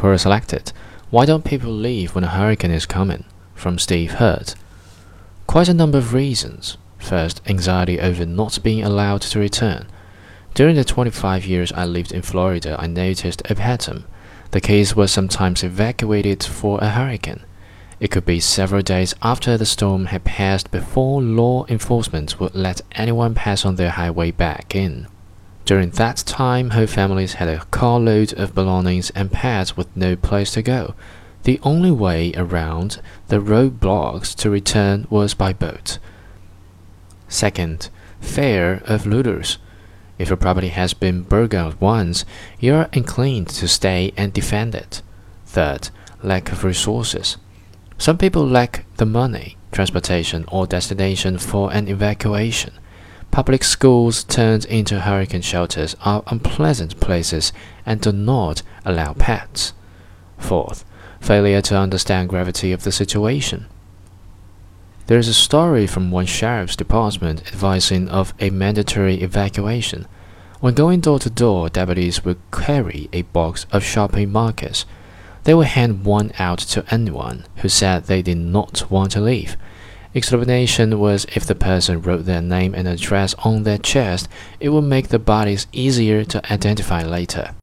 Quora selected, Why don't people leave when a hurricane is coming? from Steve Hurt. Quite a number of reasons. First, anxiety over not being allowed to return. During the 25 years I lived in Florida, I noticed a pattern. The Keys were sometimes evacuated for a hurricane. It could be several days after the storm had passed before law enforcement would let anyone pass on their highway back in. During that time, her families had a carload of belongings and pets with no place to go. The only way around the roadblocks to return was by boat. Second, fear of looters. If your property has been burgled once, you are inclined to stay and defend it. Third, lack of resources. Some people lack the money, transportation, or destination for an evacuation. Public schools turned into hurricane shelters are unpleasant places and do not allow pets. Fourth, failure to understand gravity of the situation. There is a story from one sheriff's department advising of a mandatory evacuation. When going door to door, deputies would carry a box of Sharpie markers. They would hand one out to anyone who said they did not want to leave. Explanation was if the person wrote their name and address on their chest, it would make the bodies easier to identify later.